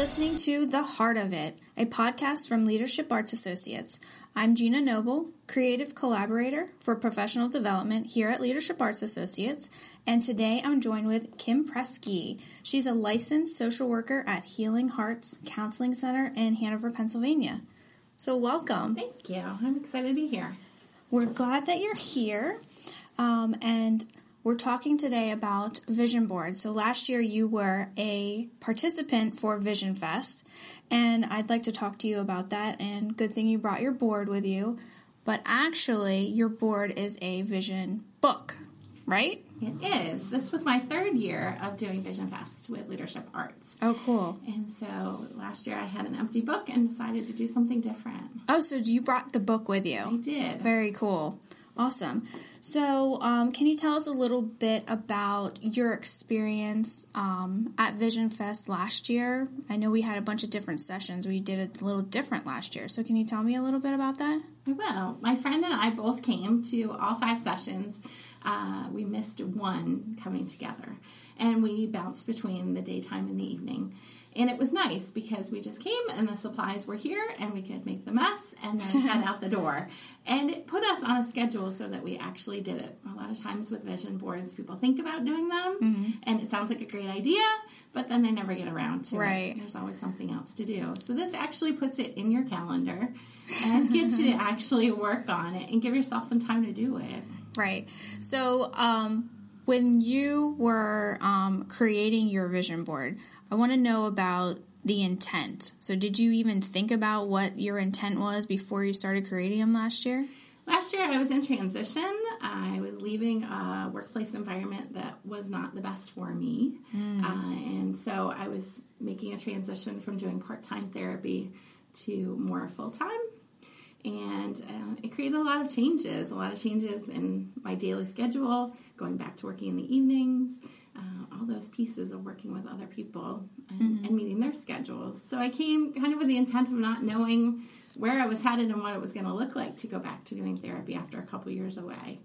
The Heart of It, a podcast from Leadership Arts Associates. I'm Gina Noble, creative collaborator for professional development here at Leadership Arts Associates, and today I'm joined with Kim Preske. She's a licensed social worker at Healing Hearts Counseling Center in Hanover, Pennsylvania. So, welcome. Thank you. I'm excited to be here. We're glad that you're here. Um, and we're talking today about Vision Board. So last year you were a participant for Vision Fest, and I'd like to talk to you about that. And good thing you brought your board with you. But actually, your board is a vision book, right? It is. This was my third year of doing Vision Fest with Leadership Arts. Oh, cool. And so last year I had an empty book and decided to do something different. Oh, so you brought the book with you? I did. Very cool. Awesome. So, um, can you tell us a little bit about your experience um, at Vision Fest last year? I know we had a bunch of different sessions. We did it a little different last year. So, can you tell me a little bit about that? I will. My friend and I both came to all five sessions. Uh, we missed one coming together, and we bounced between the daytime and the evening. And it was nice because we just came and the supplies were here and we could make the mess and then head out the door. And it put us on a schedule so that we actually did it. A lot of times with vision boards, people think about doing them mm-hmm. and it sounds like a great idea, but then they never get around to right. it. There's always something else to do. So this actually puts it in your calendar and gets you to actually work on it and give yourself some time to do it. Right. So, um, when you were um, creating your vision board, I want to know about the intent. So, did you even think about what your intent was before you started creating them last year? Last year, I was in transition. I was leaving a workplace environment that was not the best for me. Mm. Uh, and so I was making a transition from doing part time therapy to more full time. And uh, it created a lot of changes, a lot of changes in my daily schedule, going back to working in the evenings, uh, all those pieces of working with other people and, mm-hmm. and, meeting their schedules. So I came kind of with the intent of not knowing where I was headed and what it was going to look like to go back to doing therapy after a couple years away.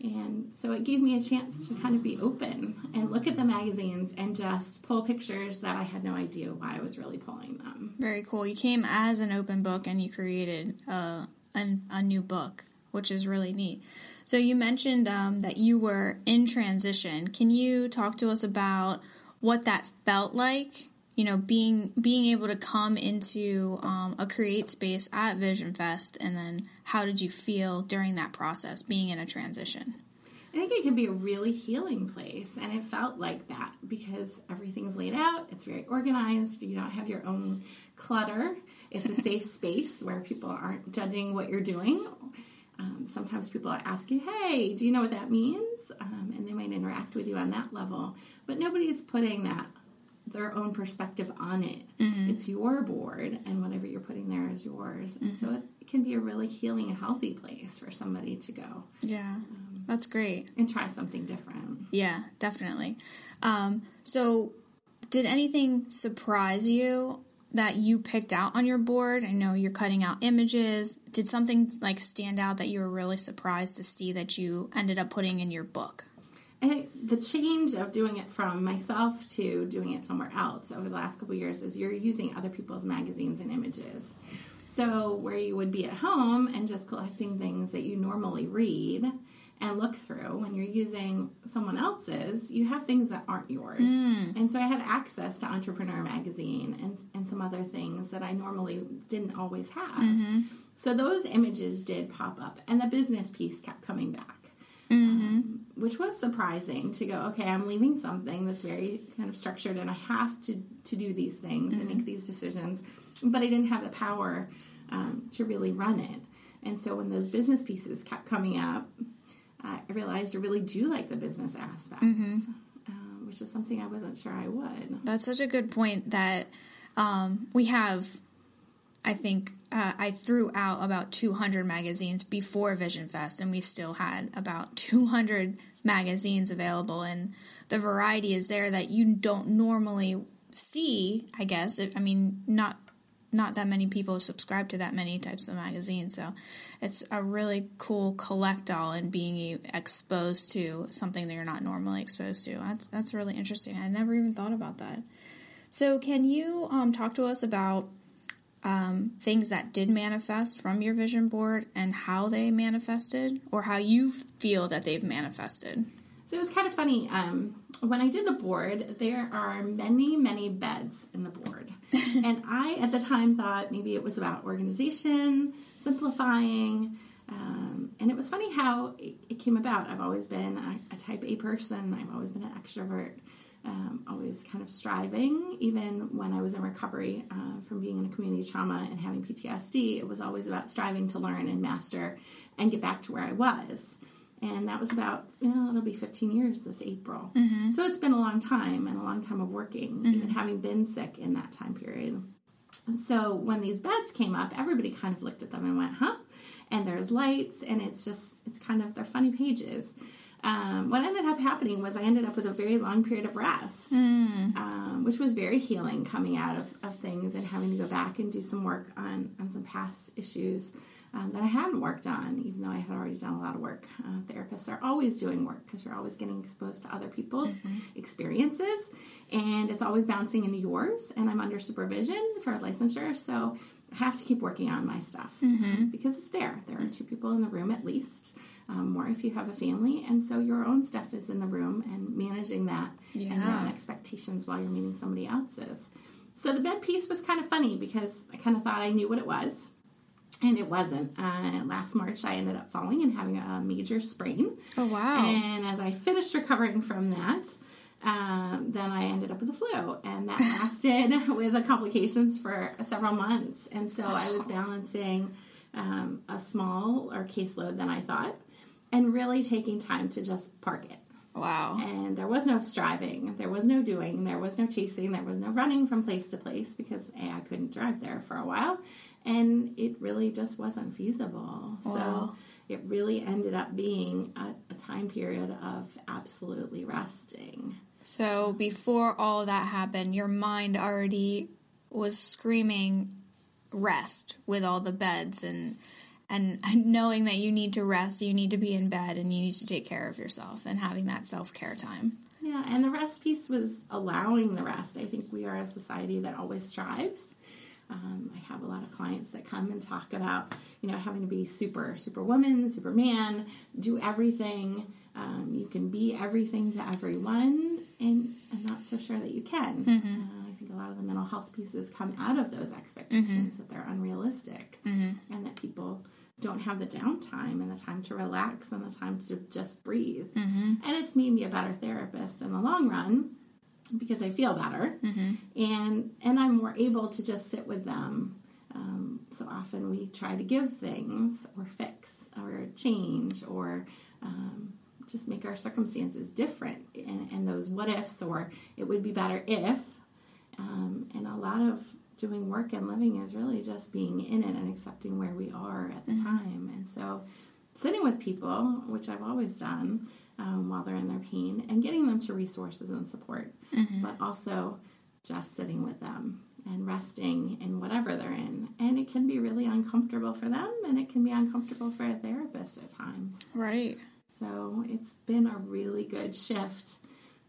And so it gave me a chance to kind of be open and look at the magazines and just pull pictures that I had no idea why I was really pulling them. Very cool. You came as an open book and you created a, a, a new book, which is really neat. So you mentioned um, that you were in transition. Can you talk to us about what that felt like? You know, being being able to come into um, a create space at Vision Fest, and then how did you feel during that process, being in a transition? I think it can be a really healing place, and it felt like that because everything's laid out. It's very organized. You don't have your own clutter. It's a safe space where people aren't judging what you're doing um, sometimes people ask you, hey, do you know what that means? Um, and they might interact with you on that level. But nobody's putting that their own perspective on it. Mm-hmm. It's your board, and whatever you're putting there is yours. Mm-hmm. And so it can be a really healing and healthy place for somebody to go. Yeah, um, that's great. And try something different. Yeah, definitely. Um, so, did anything surprise you that you picked out on your board? I know you're cutting out images. Did something like stand out that you were really surprised to see that you ended up putting in your book? I think the change of doing it from myself to doing it somewhere else over the last couple years is you're using other people's magazines and images. So, where you would be at home and just collecting things that you normally read, and look through when you're using someone else's you have things that aren't yours mm. and so i had access to entrepreneur magazine and, and some other things that i normally didn't always have mm-hmm. so those images did pop up and the business piece kept coming back mm-hmm. um, which was surprising to go okay i'm leaving something that's very kind of structured and i have to to do these things mm-hmm. and make these decisions but i didn't have the power um, to really run it and so when those business pieces kept coming up I realized I really do like the business aspects, mm-hmm. um, which is something I wasn't sure I would. That's such a good point that um, we have. I think uh, I threw out about 200 magazines before Vision Fest, and we still had about 200 magazines available. And the variety is there that you don't normally see, I guess. I mean, not not that many people subscribe to that many types of magazines. So it's a really cool collectible and being exposed to something that you're not normally exposed to. That's that's really interesting. I never even thought about that. So, can you um, talk to us about um, things that did manifest from your vision board and how they manifested, or how you feel that they've manifested? So it was kind of funny. Um, when I did the board, there are many, many beds in the board. and I, at the time, thought maybe it was about organization, simplifying. Um, and it was funny how it, it, came about. I've always been a, a, type A person, I've always been an extrovert, um, always kind of striving. Even when I was in recovery uh, from being in a community trauma and having PTSD, it was always about striving to learn and master and get back to where I was and that was about you know it'll be 15 years this april mm-hmm. so it's been a long time and a long time of working mm-hmm. even having been sick in that time period and so when these beds came up everybody kind of looked at them and went huh and there's lights and it's just it's kind of they're funny pages um, what ended up happening was I ended up with a very long period of rest, mm. um, which was very healing coming out of, of things and having to go back and do some work on, on some past issues um, that I hadn't worked on, even though I had already done a lot of work. Uh, therapists are always doing work because you're always getting exposed to other people's mm-hmm. experiences, and it's always bouncing into yours. And I'm under supervision for a licensure, so I have to keep working on my stuff mm-hmm. because it's there. There are two people in the room at least. Um, more if you have a family, and so your own stuff is in the room and managing that yeah. and your own expectations while you're meeting somebody else's. So the bed piece was kind of funny because I kind of thought I knew what it was and it wasn't. Uh, last March, I ended up falling and having a major sprain. Oh wow! And as I finished recovering from that, um, then I ended up with the flu, and that lasted with the complications for several months. And so I was balancing um, a smaller caseload than I thought, and really taking time to just park it. Wow. And there was no striving, there was no doing, there was no chasing, there was no running from place to place because A, I couldn't drive there for a while, and it really just wasn't feasible. Wow. So it really ended up being a, a, time period of absolutely resting. So before all that happened, your mind already was screaming rest with all the beds and and knowing that you need to rest, you need to be in bed and you need to take care of yourself and having that self-care time. Yeah, and the rest piece was allowing the rest. I think we are a society that always strives um, I have a lot of clients that come and talk about, you know, having to be super, super superwoman, superman, do everything. Um, you can be everything to everyone, and I'm not so sure that you can. Mm-hmm. Uh, I think a lot of the mental health pieces come out of those expectations mm-hmm. that they're unrealistic mm-hmm. and that people don't have the downtime and the time to relax and the time to just breathe. Mm-hmm. And it's made me a better therapist in the long run because I feel better, mm-hmm. and and I'm more able to just sit with them. Um, so often we try to give things or fix or change or um, just make our circumstances different, and, and, those what ifs or it would be better if. Um, and a lot of doing work and living is really just being in it and accepting where we are at the mm-hmm. time, and so sitting with people, which I've always done um, while they're in their pain and getting them to resources and support, mm-hmm. but also just sitting with them and resting in whatever they're in. And it can be really uncomfortable for them and it can be uncomfortable for a therapist at times. Right. So it's been a really good shift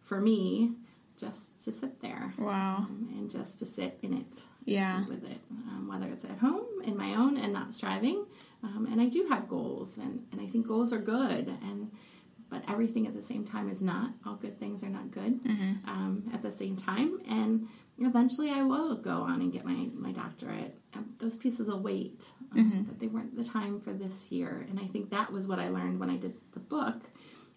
for me just to sit there. Wow. Um, and just to sit in it. Yeah. With it, um, whether it's at home, in my own, and not striving. Um, and I do have goals, and, and I think goals are good. And but everything at the same time is not. All good things are not good mm-hmm. um, at the same time. And eventually I will go on and get my, my doctorate. Um, those pieces will wait, mm-hmm. but they weren't the time for this year. And I think that was what I learned when I did the book.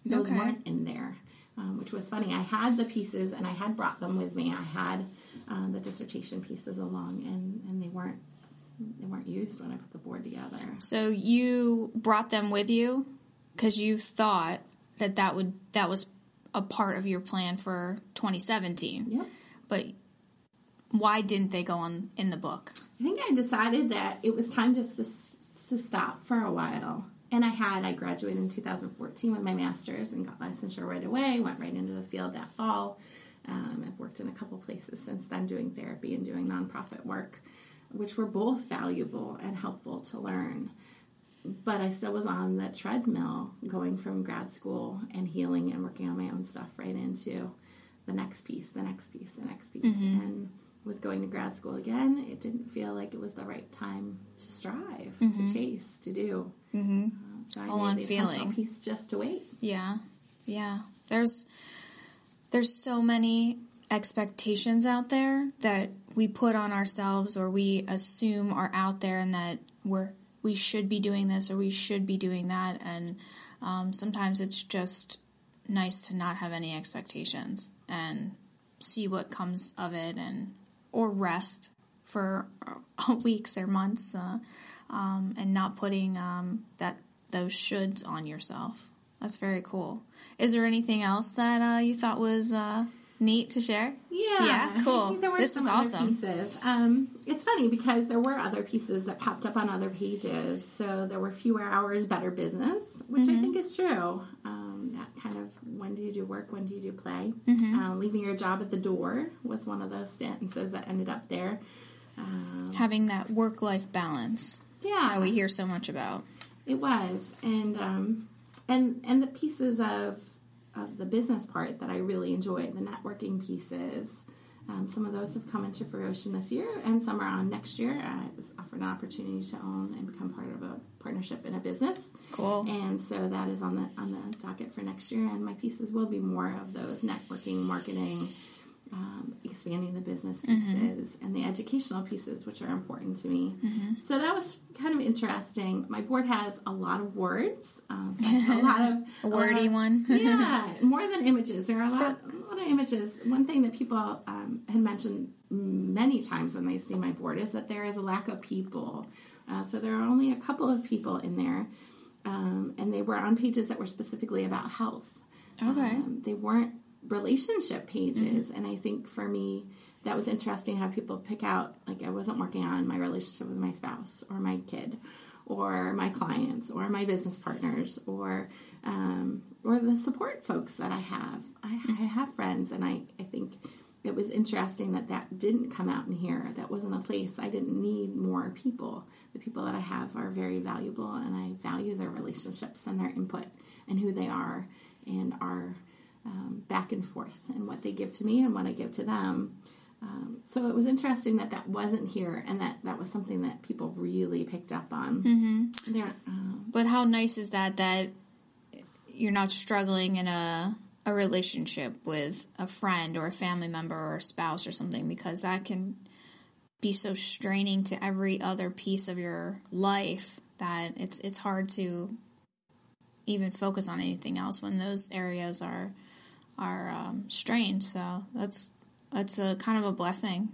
Those okay. weren't in there, um, which was funny. I had the pieces and I had brought them with me. I had uh, the dissertation pieces along, and, and they weren't they weren't used when I put the board together. So you brought them with you because you thought that that would that was a part of your plan for 2017. Yep. But why didn't they go on in the book? I think I decided that it was time just to, to stop for a while. And I had, I graduated in 2014 with my master's and got licensure right away, went right into the field that fall. Um, I've worked in a couple places since then doing therapy and doing nonprofit work, which were both valuable and helpful to learn but I still was on the treadmill going from grad school and healing and working on my own stuff right into the next piece, the next piece, the next piece. And with going to grad school again, it didn't feel like it was the right time to strive, to chase, to do. Mm-hmm. Uh, so I Full made on the feeling. piece just to wait. Yeah. Yeah. There's there's so many expectations out there that we put on ourselves or we assume are out there and that we're we should be doing this or we should be doing that and um, sometimes it's just nice to not have any expectations and see what comes of it and or rest for weeks or months uh, um, and not putting um, that those shoulds on yourself. That's very cool. Is there anything else that uh, you thought was uh, neat to share? Yeah, Yeah, cool. There were This some is awesome. Pieces. Um, it's funny because there were other pieces that popped up on other pages. So there were fewer hours, better business, which Mm-hmm. I think is true. Um, that kind of when do you do work, when do you do play? Mm-hmm. Um, leaving your job at the door was one of the sentences that ended up there. Having that work life balance Yeah, that we hear so much about. It was, and um, and and the pieces of of the business part that I really enjoyed, the networking pieces. Um, some of those have come into fruition this year, and some are on next year. I was offered an opportunity to own and become part of a partnership in a business, Cool. and so that is on the on the docket for next year. And my pieces will be more of those networking, marketing, um, expanding the business pieces and the educational pieces, which are important to me. So that was kind of interesting. My board has a lot of words, uh, so a lot of A wordy lot- one. yeah, more than images. There are a lot, a lot of images. One thing that people um, had mentioned many times when they see my board is that there is a lack of people. Uh, so there are only a couple of people in there, um, and they were on pages that were specifically about health. Okay. Um, they weren't relationship pages, and I think for me that was interesting how people pick out like I wasn't working on my relationship with my spouse or my kid or my clients or my business partners or um, or the support folks that I have. I, I have friends, and I I think it was interesting that that didn't come out in here. That wasn't a place I didn't need more people. The people that I have are very valuable, and I value their relationships and their input and who they are and our um, back and forth and what they give to me and what I give to them. Um, so it was interesting that that wasn't here and that that was something that people really picked up on. Mm-hmm. There, um, But how nice is that that you're not struggling in a a relationship with a friend or a family member or a spouse or something because that can be so straining to every other piece of your life that it's it's hard to even focus on anything else when those areas are are um, strained. So that's that's a kind of a blessing.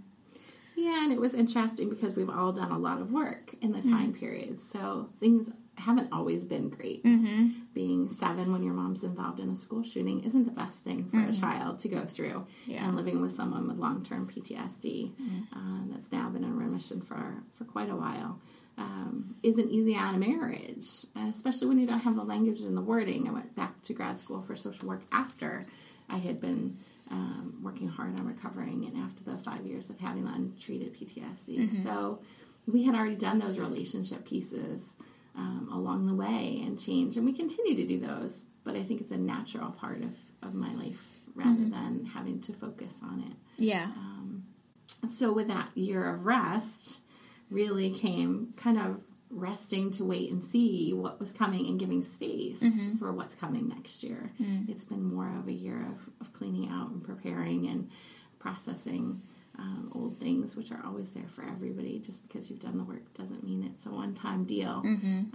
yeah, and it was interesting because we've all done a lot of work in the time period. So things haven't always been great. Mm-hmm. Being seven when your mom's involved in a school shooting isn't the best thing for a child to go through. Yeah. And living with someone with long term PTSD uh, that's now been in remission for, for quite a while. Um, isn't easy on a marriage, especially when you don't have the language and the wording. I went back to grad school for social work after I had been um, working hard on recovering and after the five years of having untreated PTSD. So we had already done those relationship pieces um, along the way and change, and we continue to do those. But I think it's a natural part of, of my life rather than having to focus on it. Yeah. So with that year of rest, really came kind of resting to wait and see what was coming and giving space mm-hmm. for what's coming next year. Mm. It's been more of a year of, of cleaning out and preparing and processing um, old things, which are always there for everybody. Just because you've done the work doesn't mean it's a one time deal.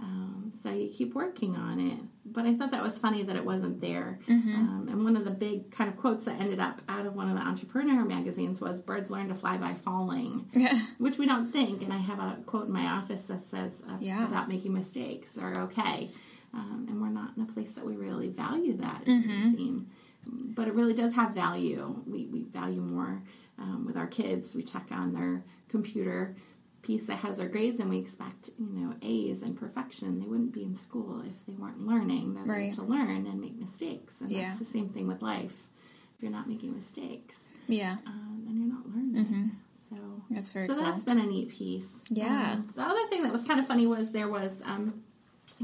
Um, so you keep working on it. But I thought that was funny that it wasn't there. Um, and one of the big kind of quotes that ended up out of one of the entrepreneur magazines was "Birds learn to fly by falling," which we don't think. And I have a quote in my office that says uh, Yeah. about making mistakes are okay. Um, and we're not in a place that we really value that. It doesn't seem, but it really does have value. We we value more um, with our kids. We check on their computer piece that has their grades, and we expect you know A's and perfection. They wouldn't be in school if they weren't learning. They're Right. to learn and make mistakes, and Yeah. that's the same thing with life. If you're not making mistakes, Yeah. um, then you're not learning. So That's very so cool. that's been a neat piece. Yeah. Um, the other thing that was kind of funny was there was um,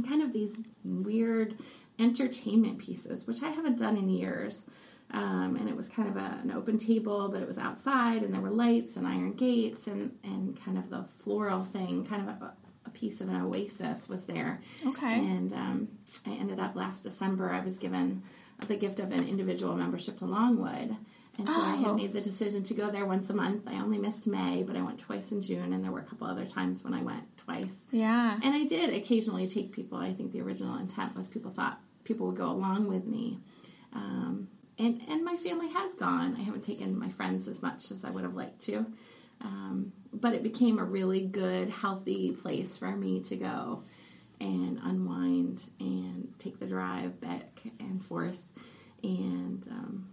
kind of these weird entertainment pieces, which I haven't done in years. Um, and it was kind of a, an open table, but it was outside, and there were lights and iron gates, and, and kind of the floral thing, kind of a, a piece of an oasis was there. Okay. And um, I ended up last December, I was given the gift of an individual membership to Longwood. And so I Oh. had made the decision to go there once a month. I only missed May, but I went twice in June, and there were a couple other times when I went twice. Yeah. And I did occasionally take people. I think the original intent was people thought people would go along with me. Um, and, and my family has gone. I haven't taken my friends as much as I would have liked to. Um, but it became a really good, healthy place for me to go and unwind and take the drive back and forth. And um,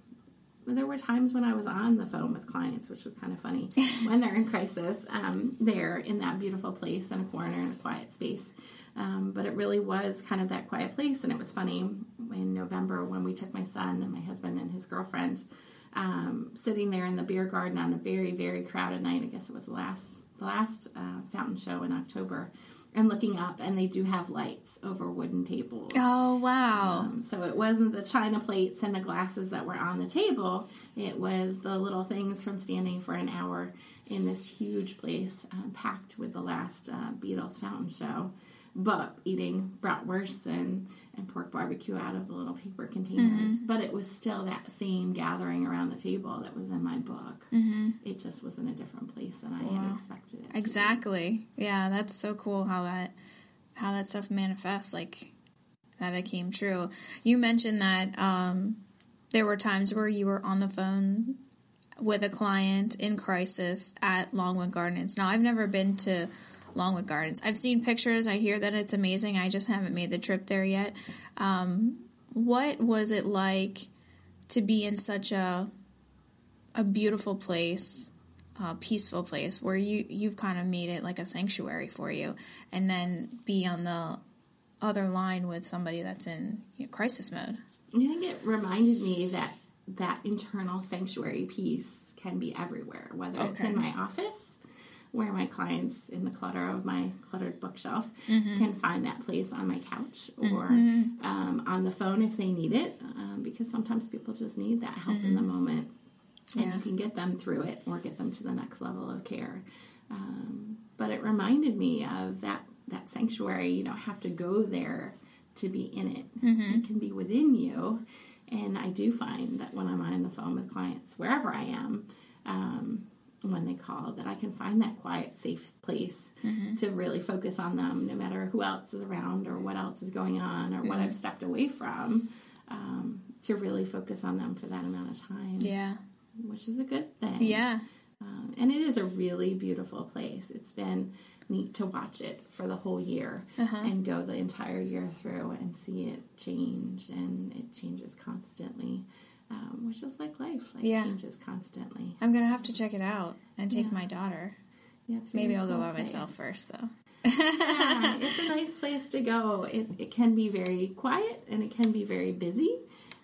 there were times when I was on the phone with clients, which was kind of funny when they're in crisis. Um, they're in that beautiful place in a corner in a quiet space. Um, but it really was kind of that quiet place, and it was funny in November when we took my son and my husband and his girlfriend um, sitting there in the beer garden on a very very crowded night. I guess it was the last the last uh, fountain show in October, and looking up, and they do have lights over wooden tables. Oh wow. Um, so it wasn't the china plates and the glasses that were on the table. It was the little things from standing for an hour in this huge place um, packed with the last uh, Beatles fountain show, but eating bratwurst and, and pork barbecue out of the little paper containers. But it was still that same gathering around the table that was in my book. Mm-hmm. It just was in a different place than I had expected it. Exactly. Yeah, that's so cool how that how that stuff manifests like that it came true. You mentioned that um there were times where you were on the phone with a client in crisis at Longwood Gardens. Now, I've never been to Longwood Gardens. I've seen pictures. I hear that it's amazing. I just haven't made the trip there yet. Um, what was it like to be in such a a beautiful place, a peaceful place where you you've kind of made it like a sanctuary for you, and then be on the other line with somebody that's in you know, crisis mode? I think it reminded me that that internal sanctuary piece can be everywhere, whether it's in my office, where my clients in the clutter of my cluttered bookshelf Mm-hmm. can find that place on my couch or um, on the phone if they need it, um, because sometimes people just need that help in the moment. And Mm-hmm. Yeah. you can get them through it or get them to the next level of care. Um, but it reminded me of that, that sanctuary. You don't have to go there to be in it, Mm-hmm. it can be within you. And I do find that when I'm on the phone with clients, wherever I am, um, when they call, that I can find that quiet, safe place Mm-hmm. to really focus on them, no matter who else is around or what else is going on or what I've stepped away from, um, to really focus on them for that amount of time, Yeah. which is a good thing. Yeah. Um, and it is a really beautiful place. It's been neat to watch it for the whole year Uh-huh. and go the entire year through and see it change, and it changes constantly, um, which is like life. Like Yeah. changes constantly. I'm gonna have to check it out and take Yeah. my daughter. Yeah, it's Maybe I'll go by place. myself first, though. yeah, it's a nice place to go. It, it can be very quiet and it can be very busy.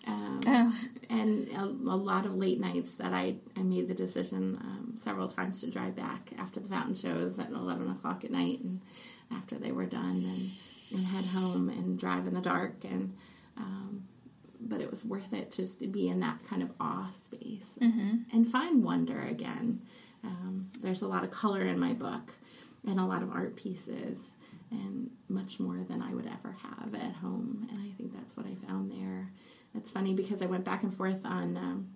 Um, Oh. and a, a lot of late nights that I, I made the decision um, several times to drive back after the fountain shows at 11 o'clock at night and after they were done and, and head home and drive in the dark. And um, But it was worth it just to be in that kind of awe space and find wonder again. Um, there's a lot of color in my book and a lot of art pieces and much more than I would ever have at home. And I think that's what I found there. It's funny because I went back and forth on um,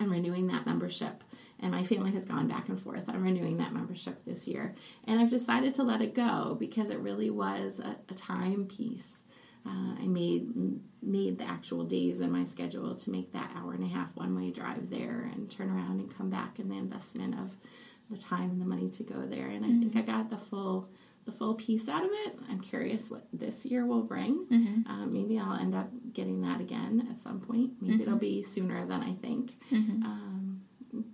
on renewing that membership, and my family has gone back and forth on renewing that membership this year. And I've decided to let it go because it really was a, a time piece. Uh, I made made the actual days in my schedule to make that hour and a half one way drive there and turn around and come back, and the investment of the time and the money to go there. And I think I got the full the full piece out of it. I'm curious what this year will bring. Um, maybe I'll end up getting that again at some point. Maybe it'll be sooner than I think. Um,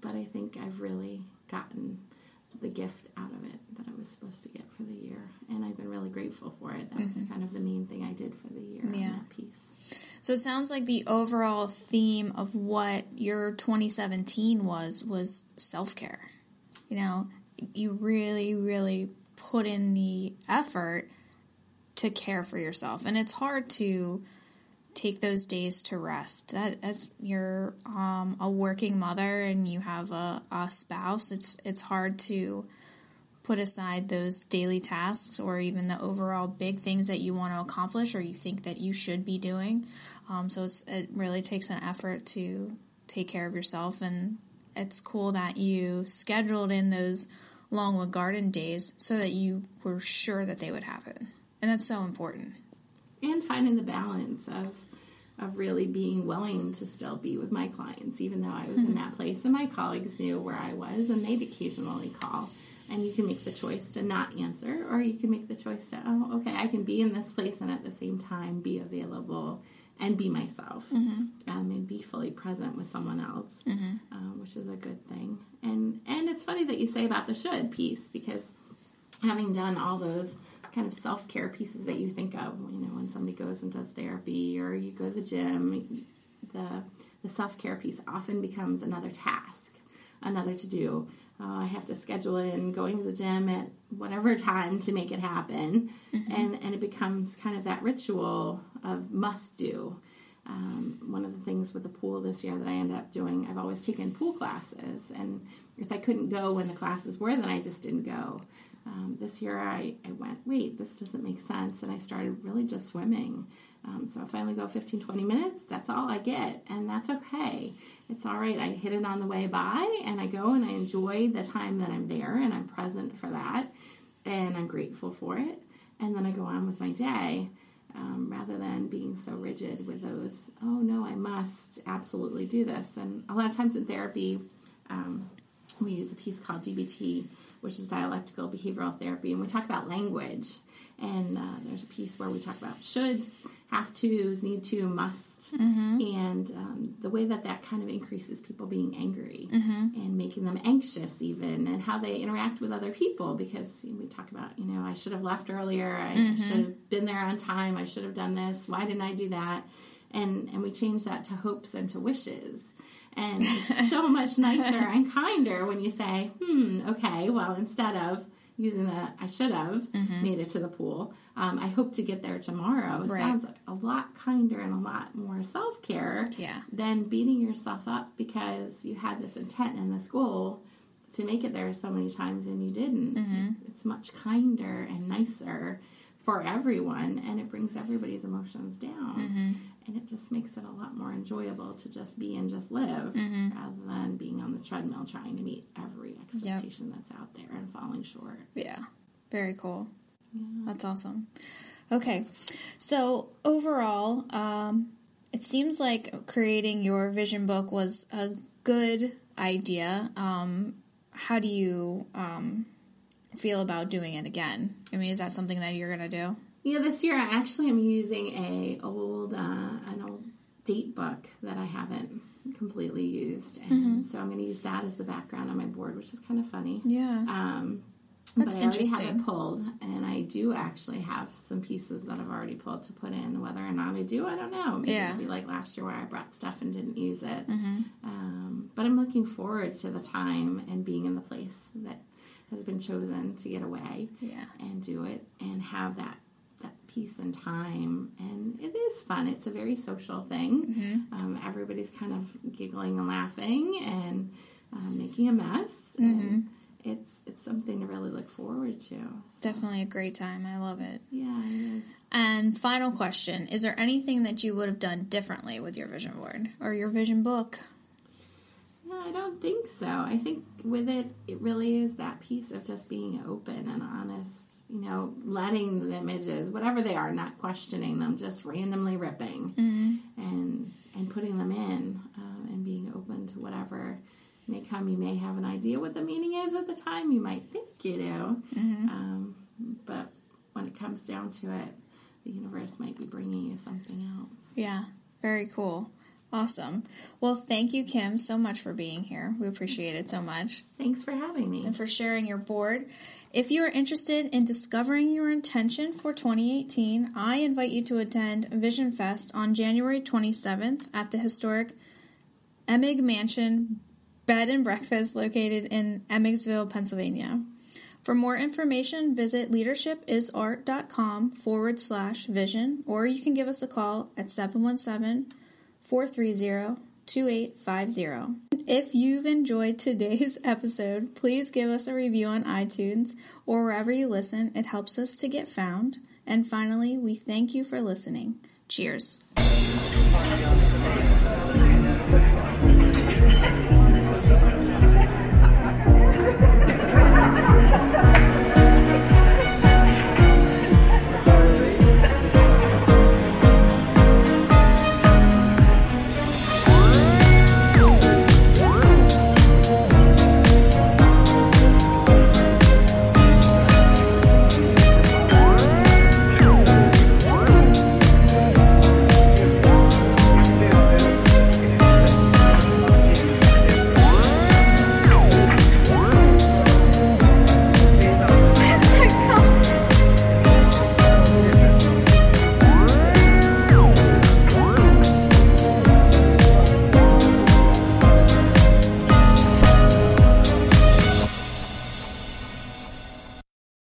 but I think I've really gotten the gift out of it was supposed to get for the year, and I've been really grateful for it. That was kind of the main thing I did for the year Yeah. on that piece. So it sounds like the overall theme of what your 2017 was was self care. You know, you really, really put in the effort to care for yourself, and it's hard to take those days to rest. That as you're um, a working mother and you have a, a spouse, it's it's hard to put aside those daily tasks or even the overall big things that you want to accomplish or you think that you should be doing. Um, so it really takes an effort to take care of yourself, and it's cool that you scheduled in those Longwood Garden days so that you were sure that they would happen, and that's so important. And finding the balance of of really being willing to still be with my clients, even though I was in that place, and my colleagues knew where I was, and they'd occasionally call and you can make the choice to not answer or you can make the choice to oh okay i can be in this place and at the same time be available and be myself mm-hmm. um, and be fully present with someone else mm-hmm. um, which is a good thing and and it's funny that you say about the should piece because having done all those kind of self-care pieces that you think of you know when somebody goes and does therapy or you go to the gym the the self-care piece often becomes another task another to do uh, I have to schedule in going to the gym at whatever time to make it happen, mm-hmm. and and it becomes kind of that ritual of must do. Um, one of the things with the pool this year that I ended up doing, I've always taken pool classes, and if I couldn't go when the classes were, then I just didn't go. Um, this year I, I went, wait, this doesn't make sense, and I started really just swimming. Um, so if I only go 15, 20 minutes, that's all I get, and that's okay it's all right. I hit it on the way by and I go and I enjoy the time that I'm there and I'm present for that and I'm grateful for it. And then I go on with my day um, rather than being so rigid with those, oh no, I must absolutely do this. And a lot of times in therapy, um, we use a piece called DBT, which is dialectical behavioral therapy, and we talk about language. And uh, there's a piece where we talk about shoulds have tos, need to, must, mm-hmm. and um, the way that that kind of increases people being angry mm-hmm. and making them anxious, even, and how they interact with other people. Because we talk about, you know, I should have left earlier, I mm-hmm. should have been there on time, I should have done this, why didn't I do that? And, and we change that to hopes and to wishes. And it's so much nicer and kinder when you say, hmm, okay, well, instead of using the I should have mm-hmm. made it to the pool. Um, I hope to get there tomorrow. Right. Sounds a lot kinder and a lot more self care yeah. than beating yourself up because you had this intent and this goal to make it there so many times and you didn't. Mm-hmm. It's much kinder and nicer for everyone and it brings everybody's emotions down. Mm-hmm and it just makes it a lot more enjoyable to just be and just live mm-hmm. rather than being on the treadmill trying to meet every expectation yep. that's out there and falling short. Yeah, very cool. Yeah. That's awesome. Okay, so overall, um, it seems like creating your vision book was a good idea. Um, how do you um, feel about doing it again? I mean, is that something that you're going to do? Yeah, this year I actually am using a old uh, an old date book that I haven't completely used, and mm-hmm. so I'm going to use that as the background on my board, which is kind of funny. Yeah. Um, That's but I already have it pulled, and I do actually have some pieces that I've already pulled to put in. Whether or not I do, I don't know. Maybe yeah. it'll be like last year where I brought stuff and didn't use it. Mm-hmm. Um, but I'm looking forward to the time and being in the place that has been chosen to get away yeah. and do it and have that peace and time. And it is fun. It's a very social thing. Mm-hmm. Um, everybody's kind of giggling and laughing and um, making a mess. Mm-hmm. And it's it's something to really look forward to. So. Definitely a great time. I love it. Yeah, it is. And final question: Is there anything that you would have done differently with your vision board or your vision book? No, I don't think so. I think with it, it really is that piece of just being open and honest you know, letting the images, whatever they are, not questioning them, just randomly ripping mm-hmm. and and putting them in um, and being open to whatever may come. You may have an idea what the meaning is at the time. You might think you do, mm-hmm. um, but when it comes down to it, the universe might be bringing you something else. Yeah, very cool. Awesome. Well, thank you, Kim, so much for being here. We appreciate it so much. Thanks for having me. And for sharing your board. If you are interested in discovering your intention for 2018, I invite you to attend Vision Fest on January 27th at the historic Emig Mansion Bed and Breakfast located in Emigsville, Pennsylvania. For more information, visit leadershipisart.com forward slash vision, or you can give us a call at 717 430 2850. If you've enjoyed today's episode, please give us a review on iTunes or wherever you listen. It helps us to get found. And finally, we thank you for listening. Cheers.